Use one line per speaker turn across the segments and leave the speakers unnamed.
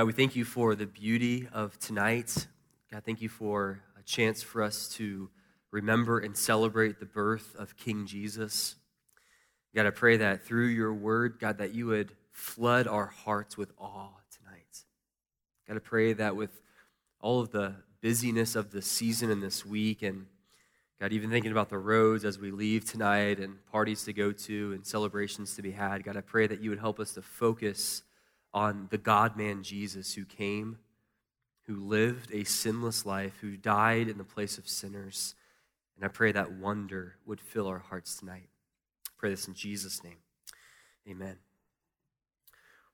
God, we thank you for the beauty of tonight. God, thank you for a chance for us to remember and celebrate the birth of King Jesus. God, I pray that through your word, God, that you would flood our hearts with awe tonight. God, I pray that with all of the busyness of the season and this week, and God, even thinking about the roads as we leave tonight and parties to go to and celebrations to be had, God, I pray that you would help us to focus on the God man Jesus who came, who lived a sinless life, who died in the place of sinners. And I pray that wonder would fill our hearts tonight. I pray this in Jesus' name. Amen.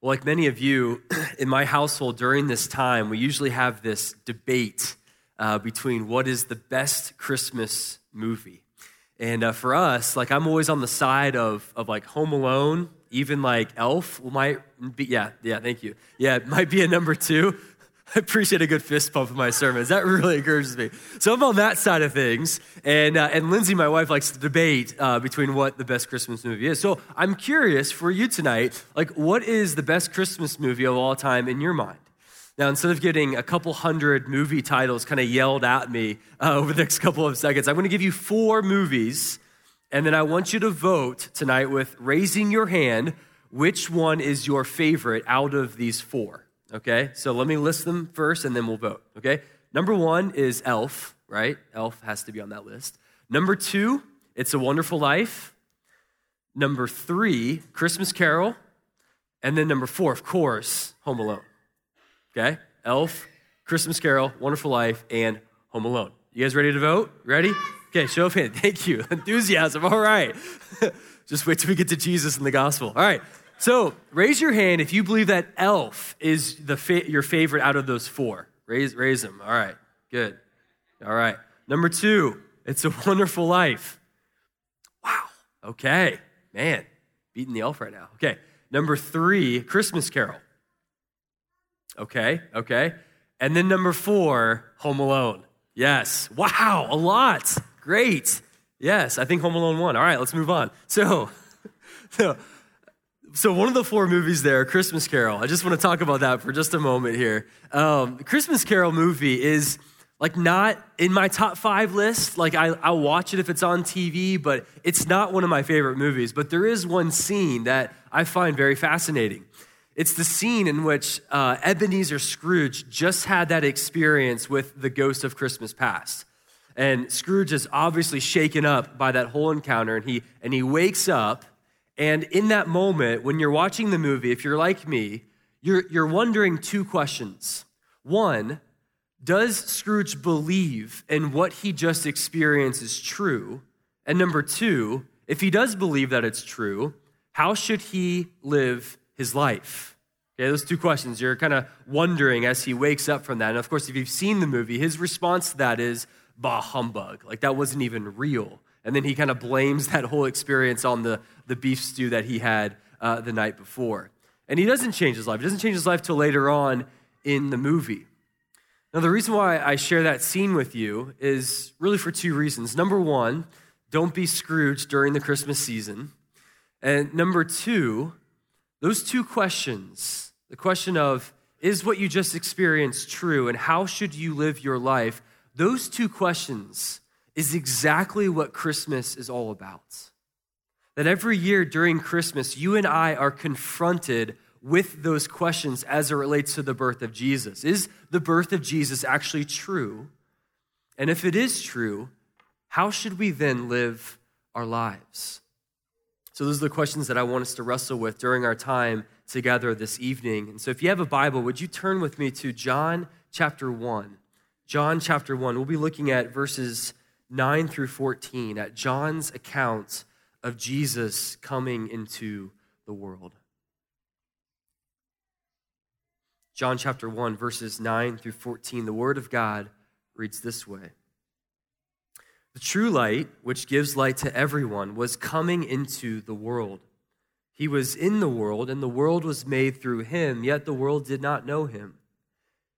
Well, like many of you in my household during this time, we usually have this debate uh, between what is the best Christmas movie. And uh, for us, like I'm always on the side of, of like Home Alone even like Elf might be, yeah, yeah, thank you. Yeah, it might be a number two. I appreciate a good fist pump in my sermons. That really encourages me. So I'm on that side of things. And, uh, and Lindsay, my wife, likes to debate uh, between what the best Christmas movie is. So I'm curious for you tonight, like, what is the best Christmas movie of all time in your mind? Now, instead of getting a couple hundred movie titles kind of yelled at me uh, over the next couple of seconds, I'm going to give you four movies and then I want you to vote tonight with raising your hand which one is your favorite out of these four. Okay? So let me list them first and then we'll vote. Okay? Number one is Elf, right? Elf has to be on that list. Number two, It's a Wonderful Life. Number three, Christmas Carol. And then number four, of course, Home Alone. Okay? Elf, Christmas Carol, Wonderful Life, and Home Alone. You guys ready to vote? Ready? Okay, show of hands. Thank you. Enthusiasm. All right. Just wait till we get to Jesus and the gospel. All right. So raise your hand if you believe that elf is the fa- your favorite out of those four. Raise, raise them. All right. Good. All right. Number two, it's a wonderful life. Wow. Okay. Man, beating the elf right now. Okay. Number three, Christmas Carol. Okay. Okay. And then number four, Home Alone. Yes. Wow. A lot. Great. Yes, I think Home Alone won. All right, let's move on. So, so, so one of the four movies there, Christmas Carol. I just want to talk about that for just a moment here. Um, the Christmas Carol movie is like not in my top five list. Like I, I'll watch it if it's on TV, but it's not one of my favorite movies. But there is one scene that I find very fascinating. It's the scene in which uh, Ebenezer Scrooge just had that experience with the ghost of Christmas past. And Scrooge is obviously shaken up by that whole encounter, and he, and he wakes up. And in that moment, when you're watching the movie, if you're like me, you're, you're wondering two questions. One, does Scrooge believe in what he just experienced is true? And number two, if he does believe that it's true, how should he live his life? Okay, those two questions you're kind of wondering as he wakes up from that. And of course, if you've seen the movie, his response to that is, bah humbug. Like that wasn't even real. And then he kind of blames that whole experience on the, the beef stew that he had uh, the night before. And he doesn't change his life. He doesn't change his life till later on in the movie. Now, the reason why I share that scene with you is really for two reasons. Number one, don't be Scrooge during the Christmas season. And number two, those two questions the question of, is what you just experienced true, and how should you live your life? Those two questions is exactly what Christmas is all about. That every year during Christmas, you and I are confronted with those questions as it relates to the birth of Jesus. Is the birth of Jesus actually true? And if it is true, how should we then live our lives? So, those are the questions that I want us to wrestle with during our time together this evening. And so, if you have a Bible, would you turn with me to John chapter 1? John chapter 1. We'll be looking at verses 9 through 14 at John's account of Jesus coming into the world. John chapter 1, verses 9 through 14. The Word of God reads this way The true light, which gives light to everyone, was coming into the world. He was in the world, and the world was made through him, yet the world did not know him.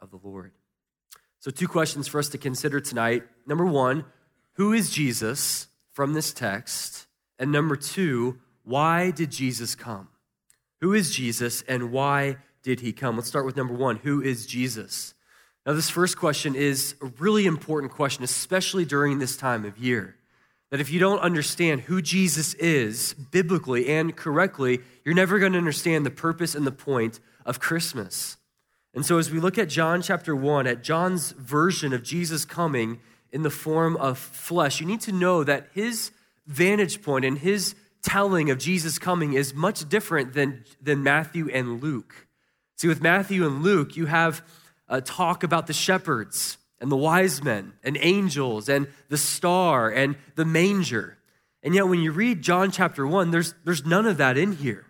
of the Lord. So, two questions for us to consider tonight. Number one, who is Jesus from this text? And number two, why did Jesus come? Who is Jesus and why did he come? Let's start with number one Who is Jesus? Now, this first question is a really important question, especially during this time of year. That if you don't understand who Jesus is biblically and correctly, you're never going to understand the purpose and the point of Christmas. And so, as we look at John chapter 1, at John's version of Jesus coming in the form of flesh, you need to know that his vantage point and his telling of Jesus coming is much different than, than Matthew and Luke. See, with Matthew and Luke, you have a talk about the shepherds and the wise men and angels and the star and the manger. And yet, when you read John chapter 1, there's, there's none of that in here.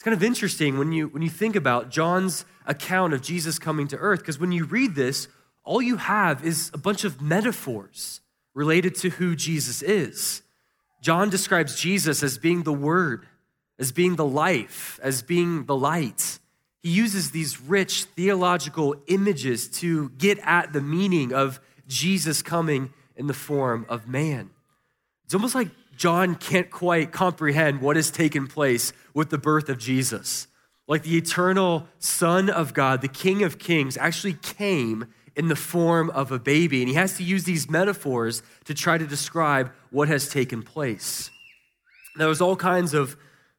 It's kind of interesting when you, when you think about John's account of Jesus coming to earth, because when you read this, all you have is a bunch of metaphors related to who Jesus is. John describes Jesus as being the Word, as being the life, as being the light. He uses these rich theological images to get at the meaning of Jesus coming in the form of man. It's almost like John can't quite comprehend what has taken place with the birth of Jesus. Like the eternal Son of God, the King of Kings, actually came in the form of a baby. And he has to use these metaphors to try to describe what has taken place. There was all kinds of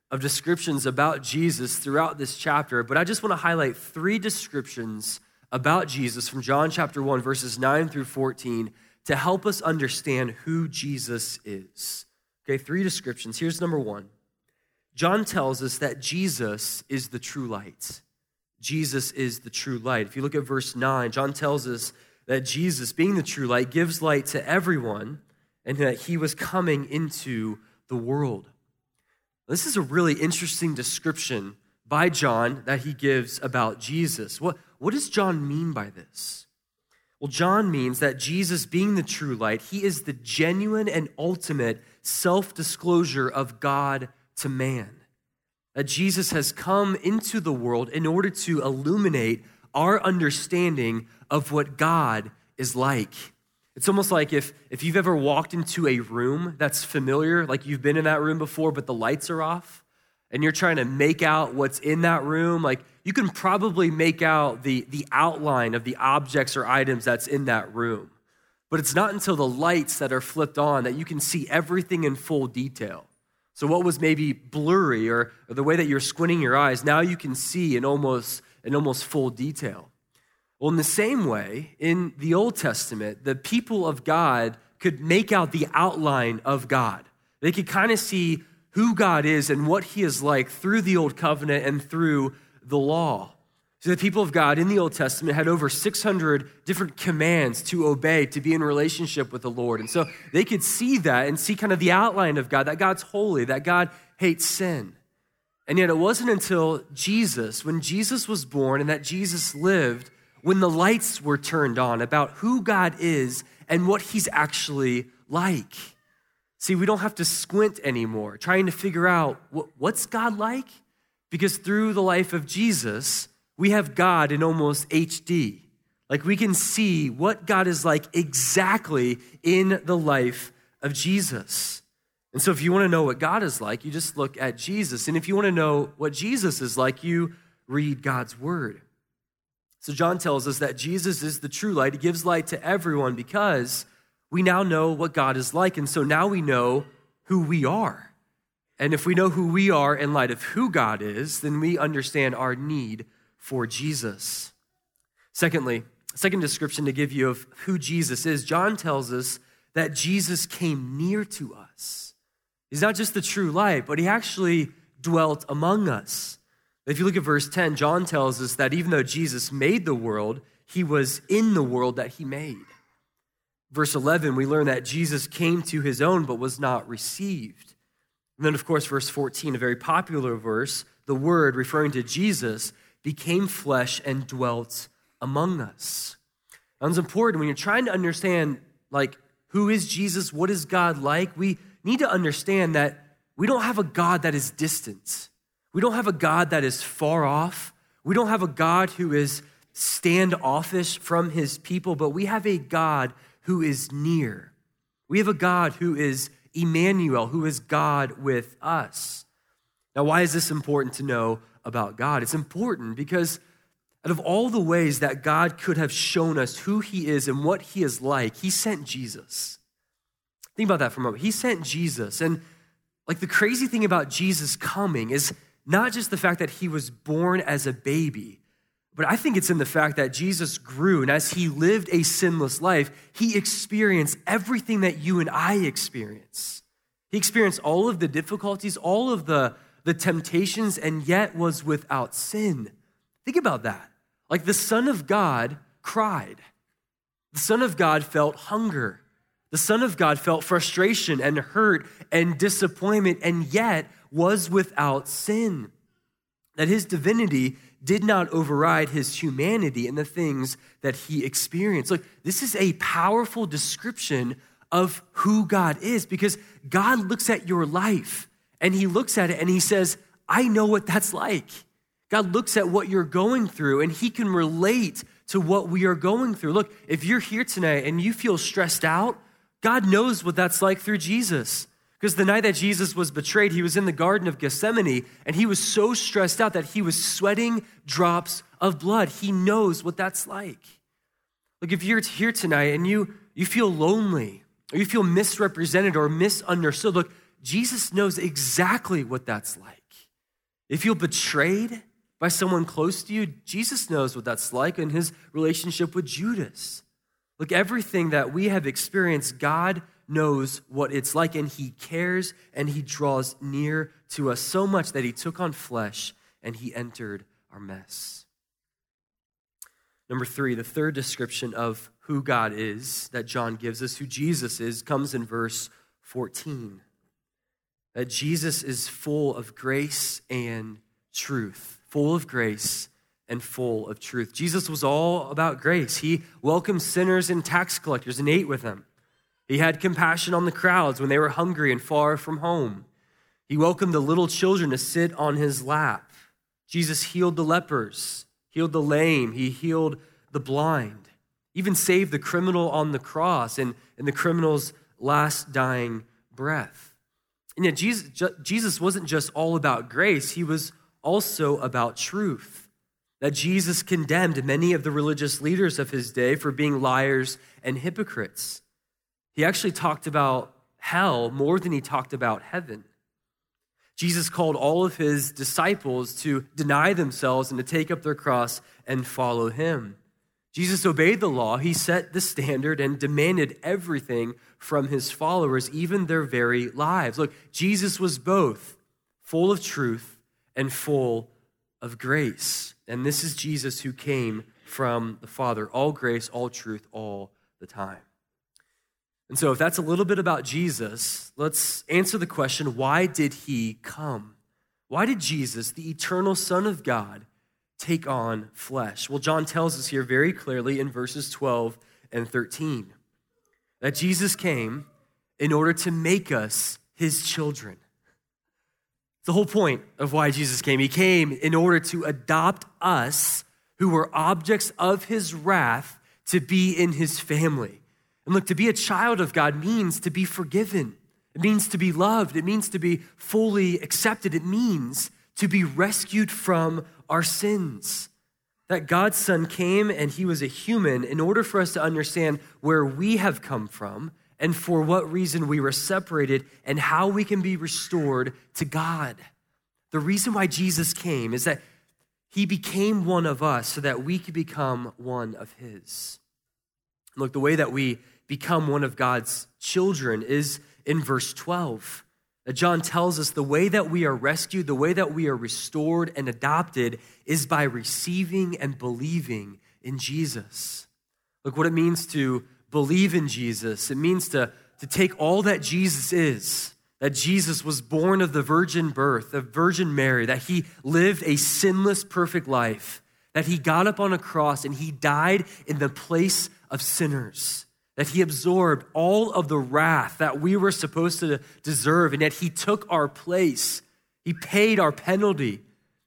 of descriptions about Jesus throughout this chapter, but I just want to highlight three descriptions about Jesus from John chapter 1, verses 9 through 14, to help us understand who Jesus is. Okay, three descriptions. Here's number one John tells us that Jesus is the true light. Jesus is the true light. If you look at verse 9, John tells us that Jesus, being the true light, gives light to everyone and that he was coming into the world. This is a really interesting description by John that he gives about Jesus. What, what does John mean by this? Well, John means that Jesus, being the true light, he is the genuine and ultimate self disclosure of God to man. That Jesus has come into the world in order to illuminate our understanding of what God is like. It's almost like if, if you've ever walked into a room that's familiar, like you've been in that room before, but the lights are off, and you're trying to make out what's in that room, like you can probably make out the, the outline of the objects or items that's in that room. But it's not until the lights that are flipped on that you can see everything in full detail. So, what was maybe blurry or, or the way that you're squinting your eyes, now you can see in almost, in almost full detail. Well, in the same way, in the Old Testament, the people of God could make out the outline of God. They could kind of see who God is and what he is like through the Old Covenant and through the law. So the people of God in the Old Testament had over 600 different commands to obey, to be in relationship with the Lord. And so they could see that and see kind of the outline of God, that God's holy, that God hates sin. And yet it wasn't until Jesus, when Jesus was born and that Jesus lived, when the lights were turned on about who God is and what he's actually like. See, we don't have to squint anymore trying to figure out what's God like? Because through the life of Jesus, we have God in almost HD. Like we can see what God is like exactly in the life of Jesus. And so, if you want to know what God is like, you just look at Jesus. And if you want to know what Jesus is like, you read God's word. So John tells us that Jesus is the true light. He gives light to everyone because we now know what God is like. And so now we know who we are. And if we know who we are in light of who God is, then we understand our need for Jesus. Secondly, second description to give you of who Jesus is, John tells us that Jesus came near to us. He's not just the true light, but he actually dwelt among us. If you look at verse 10, John tells us that even though Jesus made the world, he was in the world that he made. Verse 11, we learn that Jesus came to his own but was not received. And then, of course, verse 14, a very popular verse, the Word, referring to Jesus, became flesh and dwelt among us. It's important when you're trying to understand, like, who is Jesus? What is God like? We need to understand that we don't have a God that is distant. We don't have a God that is far off. We don't have a God who is standoffish from his people, but we have a God who is near. We have a God who is Emmanuel, who is God with us. Now, why is this important to know about God? It's important because out of all the ways that God could have shown us who he is and what he is like, he sent Jesus. Think about that for a moment. He sent Jesus. And like the crazy thing about Jesus coming is not just the fact that he was born as a baby, but I think it's in the fact that Jesus grew, and as he lived a sinless life, he experienced everything that you and I experience. He experienced all of the difficulties, all of the, the temptations, and yet was without sin. Think about that. Like the Son of God cried, the Son of God felt hunger, the Son of God felt frustration and hurt and disappointment, and yet was without sin. That his divinity did not override his humanity and the things that he experienced. Look, this is a powerful description of who God is because God looks at your life and he looks at it and he says, I know what that's like. God looks at what you're going through and he can relate to what we are going through. Look, if you're here tonight and you feel stressed out, God knows what that's like through Jesus. Because the night that Jesus was betrayed, he was in the Garden of Gethsemane and he was so stressed out that he was sweating drops of blood. He knows what that's like. Look, if you're here tonight and you, you feel lonely or you feel misrepresented or misunderstood, look, Jesus knows exactly what that's like. If you're betrayed by someone close to you, Jesus knows what that's like in his relationship with Judas. Look, everything that we have experienced, God knows what it's like, and he cares and he draws near to us so much that he took on flesh and he entered our mess. Number three, the third description of who God is that John gives us, who Jesus is, comes in verse 14. That Jesus is full of grace and truth, full of grace and full of truth. Jesus was all about grace. He welcomed sinners and tax collectors and ate with them. He had compassion on the crowds when they were hungry and far from home. He welcomed the little children to sit on his lap. Jesus healed the lepers, healed the lame, he healed the blind, even saved the criminal on the cross and, and the criminal's last dying breath. And yet, Jesus, Jesus wasn't just all about grace, he was also about truth. That Jesus condemned many of the religious leaders of his day for being liars and hypocrites. He actually talked about hell more than he talked about heaven. Jesus called all of his disciples to deny themselves and to take up their cross and follow him. Jesus obeyed the law, he set the standard and demanded everything from his followers, even their very lives. Look, Jesus was both full of truth and full of grace. And this is Jesus who came from the Father all grace, all truth, all the time. And so, if that's a little bit about Jesus, let's answer the question why did he come? Why did Jesus, the eternal Son of God, take on flesh? Well, John tells us here very clearly in verses 12 and 13 that Jesus came in order to make us his children. The whole point of why Jesus came. He came in order to adopt us, who were objects of his wrath, to be in his family. And look, to be a child of God means to be forgiven. It means to be loved. It means to be fully accepted. It means to be rescued from our sins. That God's Son came and he was a human in order for us to understand where we have come from and for what reason we were separated and how we can be restored to God. The reason why Jesus came is that he became one of us so that we could become one of his. Look, the way that we become one of God's children is in verse 12. That John tells us the way that we are rescued, the way that we are restored and adopted is by receiving and believing in Jesus. Look what it means to believe in Jesus. It means to, to take all that Jesus is, that Jesus was born of the virgin birth, of Virgin Mary, that he lived a sinless, perfect life, that he got up on a cross and he died in the place of sinners, that he absorbed all of the wrath that we were supposed to deserve, and yet he took our place. He paid our penalty.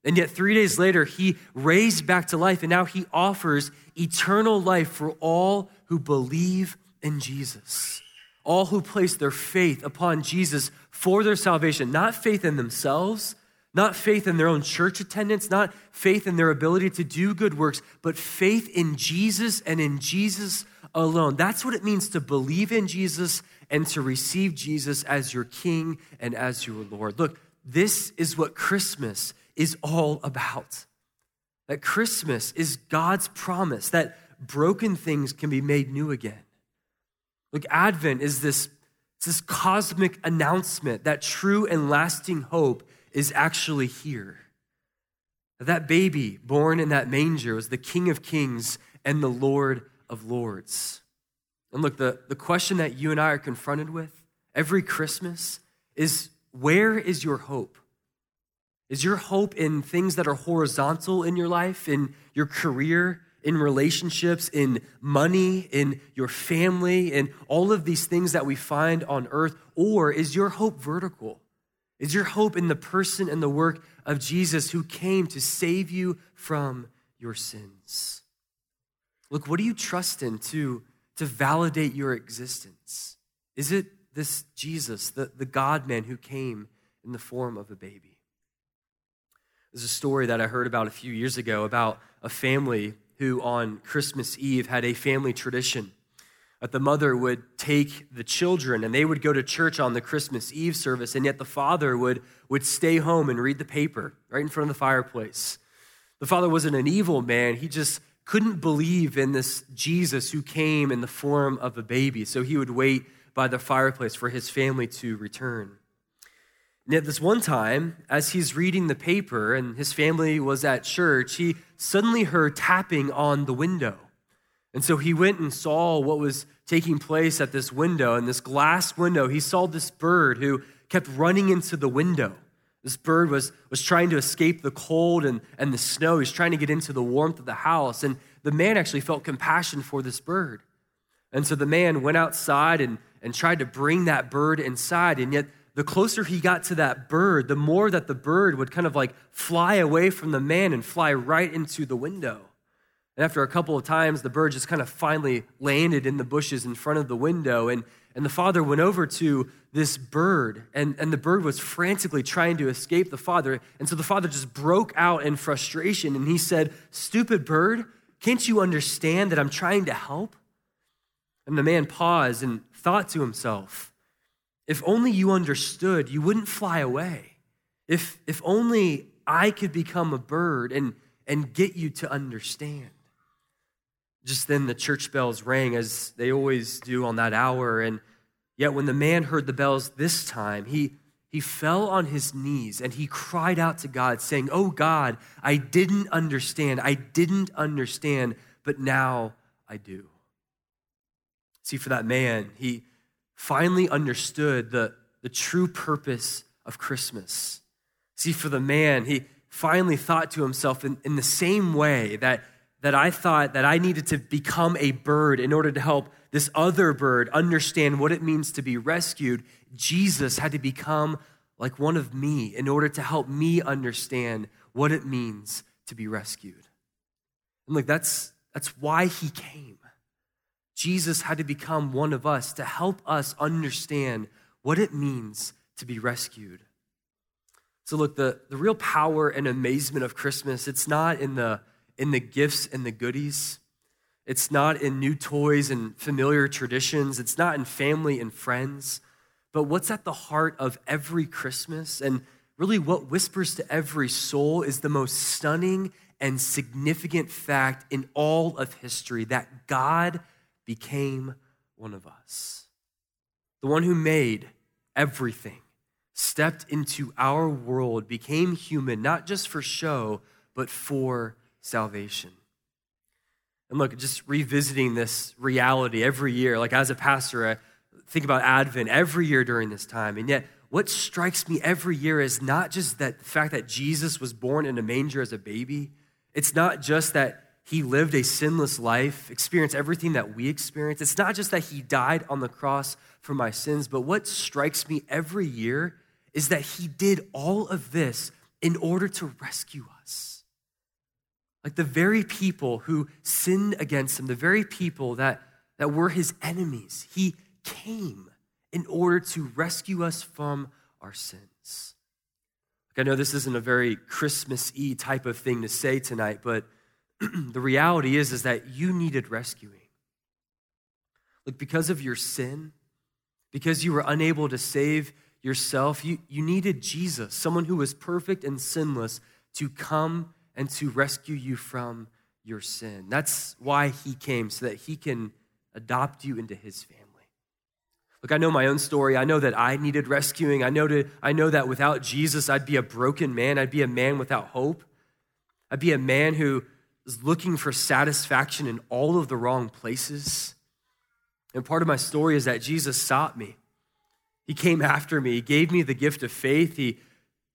And yet, three days later, he raised back to life, and now he offers eternal life for all who believe in Jesus. All who place their faith upon Jesus for their salvation, not faith in themselves, not faith in their own church attendance, not faith in their ability to do good works, but faith in Jesus and in Jesus alone. That's what it means to believe in Jesus and to receive Jesus as your King and as your Lord. Look, this is what Christmas is all about. That Christmas is God's promise that broken things can be made new again. Look, Advent is this, this cosmic announcement that true and lasting hope is actually here. That baby born in that manger was the King of Kings and the Lord of Lords. And look, the, the question that you and I are confronted with every Christmas is where is your hope? Is your hope in things that are horizontal in your life, in your career, in relationships, in money, in your family, in all of these things that we find on earth? Or is your hope vertical? Is your hope in the person and the work of Jesus who came to save you from your sins? Look, what do you trust in to, to validate your existence? Is it this Jesus, the, the God man who came in the form of a baby? There's a story that I heard about a few years ago about a family who on Christmas Eve had a family tradition that the mother would take the children and they would go to church on the Christmas Eve service, and yet the father would, would stay home and read the paper right in front of the fireplace. The father wasn't an evil man, he just couldn't believe in this Jesus who came in the form of a baby, so he would wait by the fireplace for his family to return. And yet, this one time, as he's reading the paper and his family was at church, he suddenly heard tapping on the window. And so he went and saw what was taking place at this window. And this glass window, he saw this bird who kept running into the window. This bird was, was trying to escape the cold and, and the snow. He's trying to get into the warmth of the house. And the man actually felt compassion for this bird. And so the man went outside and, and tried to bring that bird inside. And yet, the closer he got to that bird, the more that the bird would kind of like fly away from the man and fly right into the window. And after a couple of times, the bird just kind of finally landed in the bushes in front of the window. And, and the father went over to this bird, and, and the bird was frantically trying to escape the father. And so the father just broke out in frustration and he said, Stupid bird, can't you understand that I'm trying to help? And the man paused and thought to himself, if only you understood, you wouldn't fly away. If, if only I could become a bird and, and get you to understand. Just then the church bells rang as they always do on that hour. And yet, when the man heard the bells this time, he, he fell on his knees and he cried out to God, saying, Oh God, I didn't understand. I didn't understand, but now I do. See, for that man, he finally understood the, the true purpose of Christmas. See, for the man, he finally thought to himself in, in the same way that, that I thought that I needed to become a bird in order to help this other bird understand what it means to be rescued, Jesus had to become like one of me in order to help me understand what it means to be rescued. And look, that's, that's why he came. Jesus had to become one of us to help us understand what it means to be rescued. So, look, the, the real power and amazement of Christmas, it's not in the, in the gifts and the goodies. It's not in new toys and familiar traditions. It's not in family and friends. But what's at the heart of every Christmas and really what whispers to every soul is the most stunning and significant fact in all of history that God became one of us. The one who made everything stepped into our world, became human, not just for show, but for salvation. And look, just revisiting this reality every year, like as a pastor, I think about Advent every year during this time. And yet, what strikes me every year is not just that the fact that Jesus was born in a manger as a baby. It's not just that he lived a sinless life, experienced everything that we experience. It's not just that he died on the cross for my sins, but what strikes me every year is that he did all of this in order to rescue us. Like the very people who sinned against him, the very people that, that were his enemies, he came in order to rescue us from our sins. Like I know this isn't a very Christmas y type of thing to say tonight, but the reality is, is that you needed rescuing. Like because of your sin, because you were unable to save yourself, you, you needed Jesus, someone who was perfect and sinless, to come and to rescue you from your sin. That's why he came, so that he can adopt you into his family. Look, I know my own story. I know that I needed rescuing. I know, to, I know that without Jesus, I'd be a broken man. I'd be a man without hope. I'd be a man who is looking for satisfaction in all of the wrong places. And part of my story is that Jesus sought me. He came after me. He gave me the gift of faith. He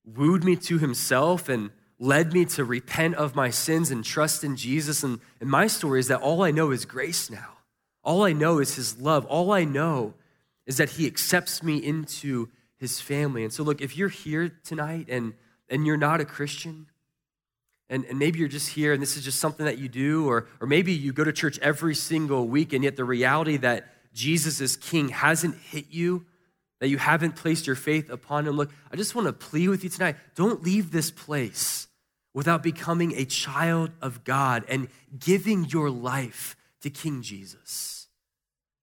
wooed me to himself and led me to repent of my sins and trust in Jesus. And, and my story is that all I know is grace now. All I know is his love. All I know is that he accepts me into his family. And so, look, if you're here tonight and, and you're not a Christian, and, and maybe you're just here and this is just something that you do, or, or maybe you go to church every single week, and yet the reality that Jesus is king hasn't hit you, that you haven't placed your faith upon him. Look, I just want to plead with you tonight don't leave this place without becoming a child of God and giving your life to King Jesus.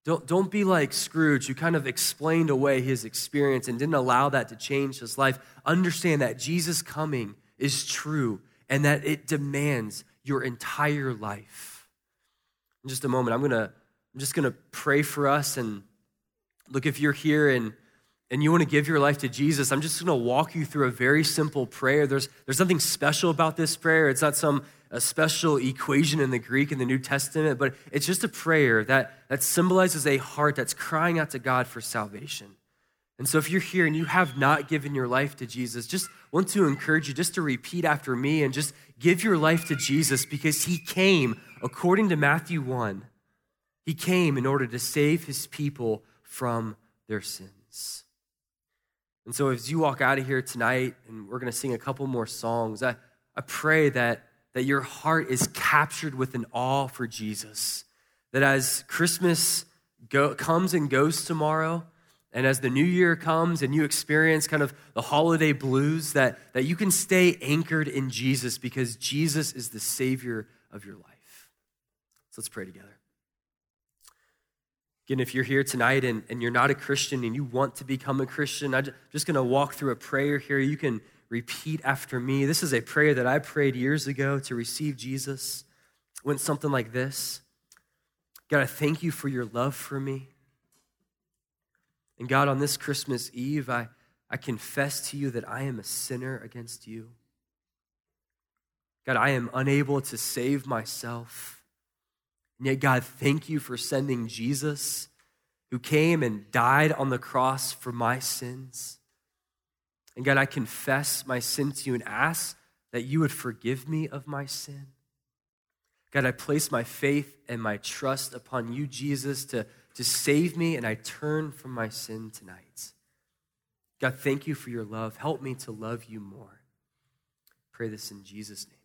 Don't, don't be like Scrooge, who kind of explained away his experience and didn't allow that to change his life. Understand that Jesus coming is true and that it demands your entire life. In just a moment, I'm gonna, I'm just gonna pray for us. And look, if you're here and and you want to give your life to Jesus, I'm just going to walk you through a very simple prayer. There's, there's nothing special about this prayer. It's not some special equation in the Greek in the New Testament, but it's just a prayer that, that symbolizes a heart that's crying out to God for salvation. And so if you're here and you have not given your life to Jesus, just want to encourage you just to repeat after me and just give your life to Jesus because he came, according to Matthew 1, he came in order to save his people from their sins. And so as you walk out of here tonight, and we're going to sing a couple more songs, I, I pray that, that your heart is captured with an awe for Jesus. That as Christmas go, comes and goes tomorrow, and as the new year comes and you experience kind of the holiday blues, that, that you can stay anchored in Jesus because Jesus is the Savior of your life. So let's pray together. Again, if you're here tonight and, and you're not a Christian and you want to become a Christian, I'm just going to walk through a prayer here. You can repeat after me. This is a prayer that I prayed years ago to receive Jesus. It went something like this God, I thank you for your love for me. And God, on this Christmas Eve, I, I confess to you that I am a sinner against you. God, I am unable to save myself. And yet, God, thank you for sending Jesus, who came and died on the cross for my sins. And God, I confess my sin to you and ask that you would forgive me of my sin. God, I place my faith and my trust upon you, Jesus, to to save me, and I turn from my sin tonight. God, thank you for your love. Help me to love you more. Pray this in Jesus' name.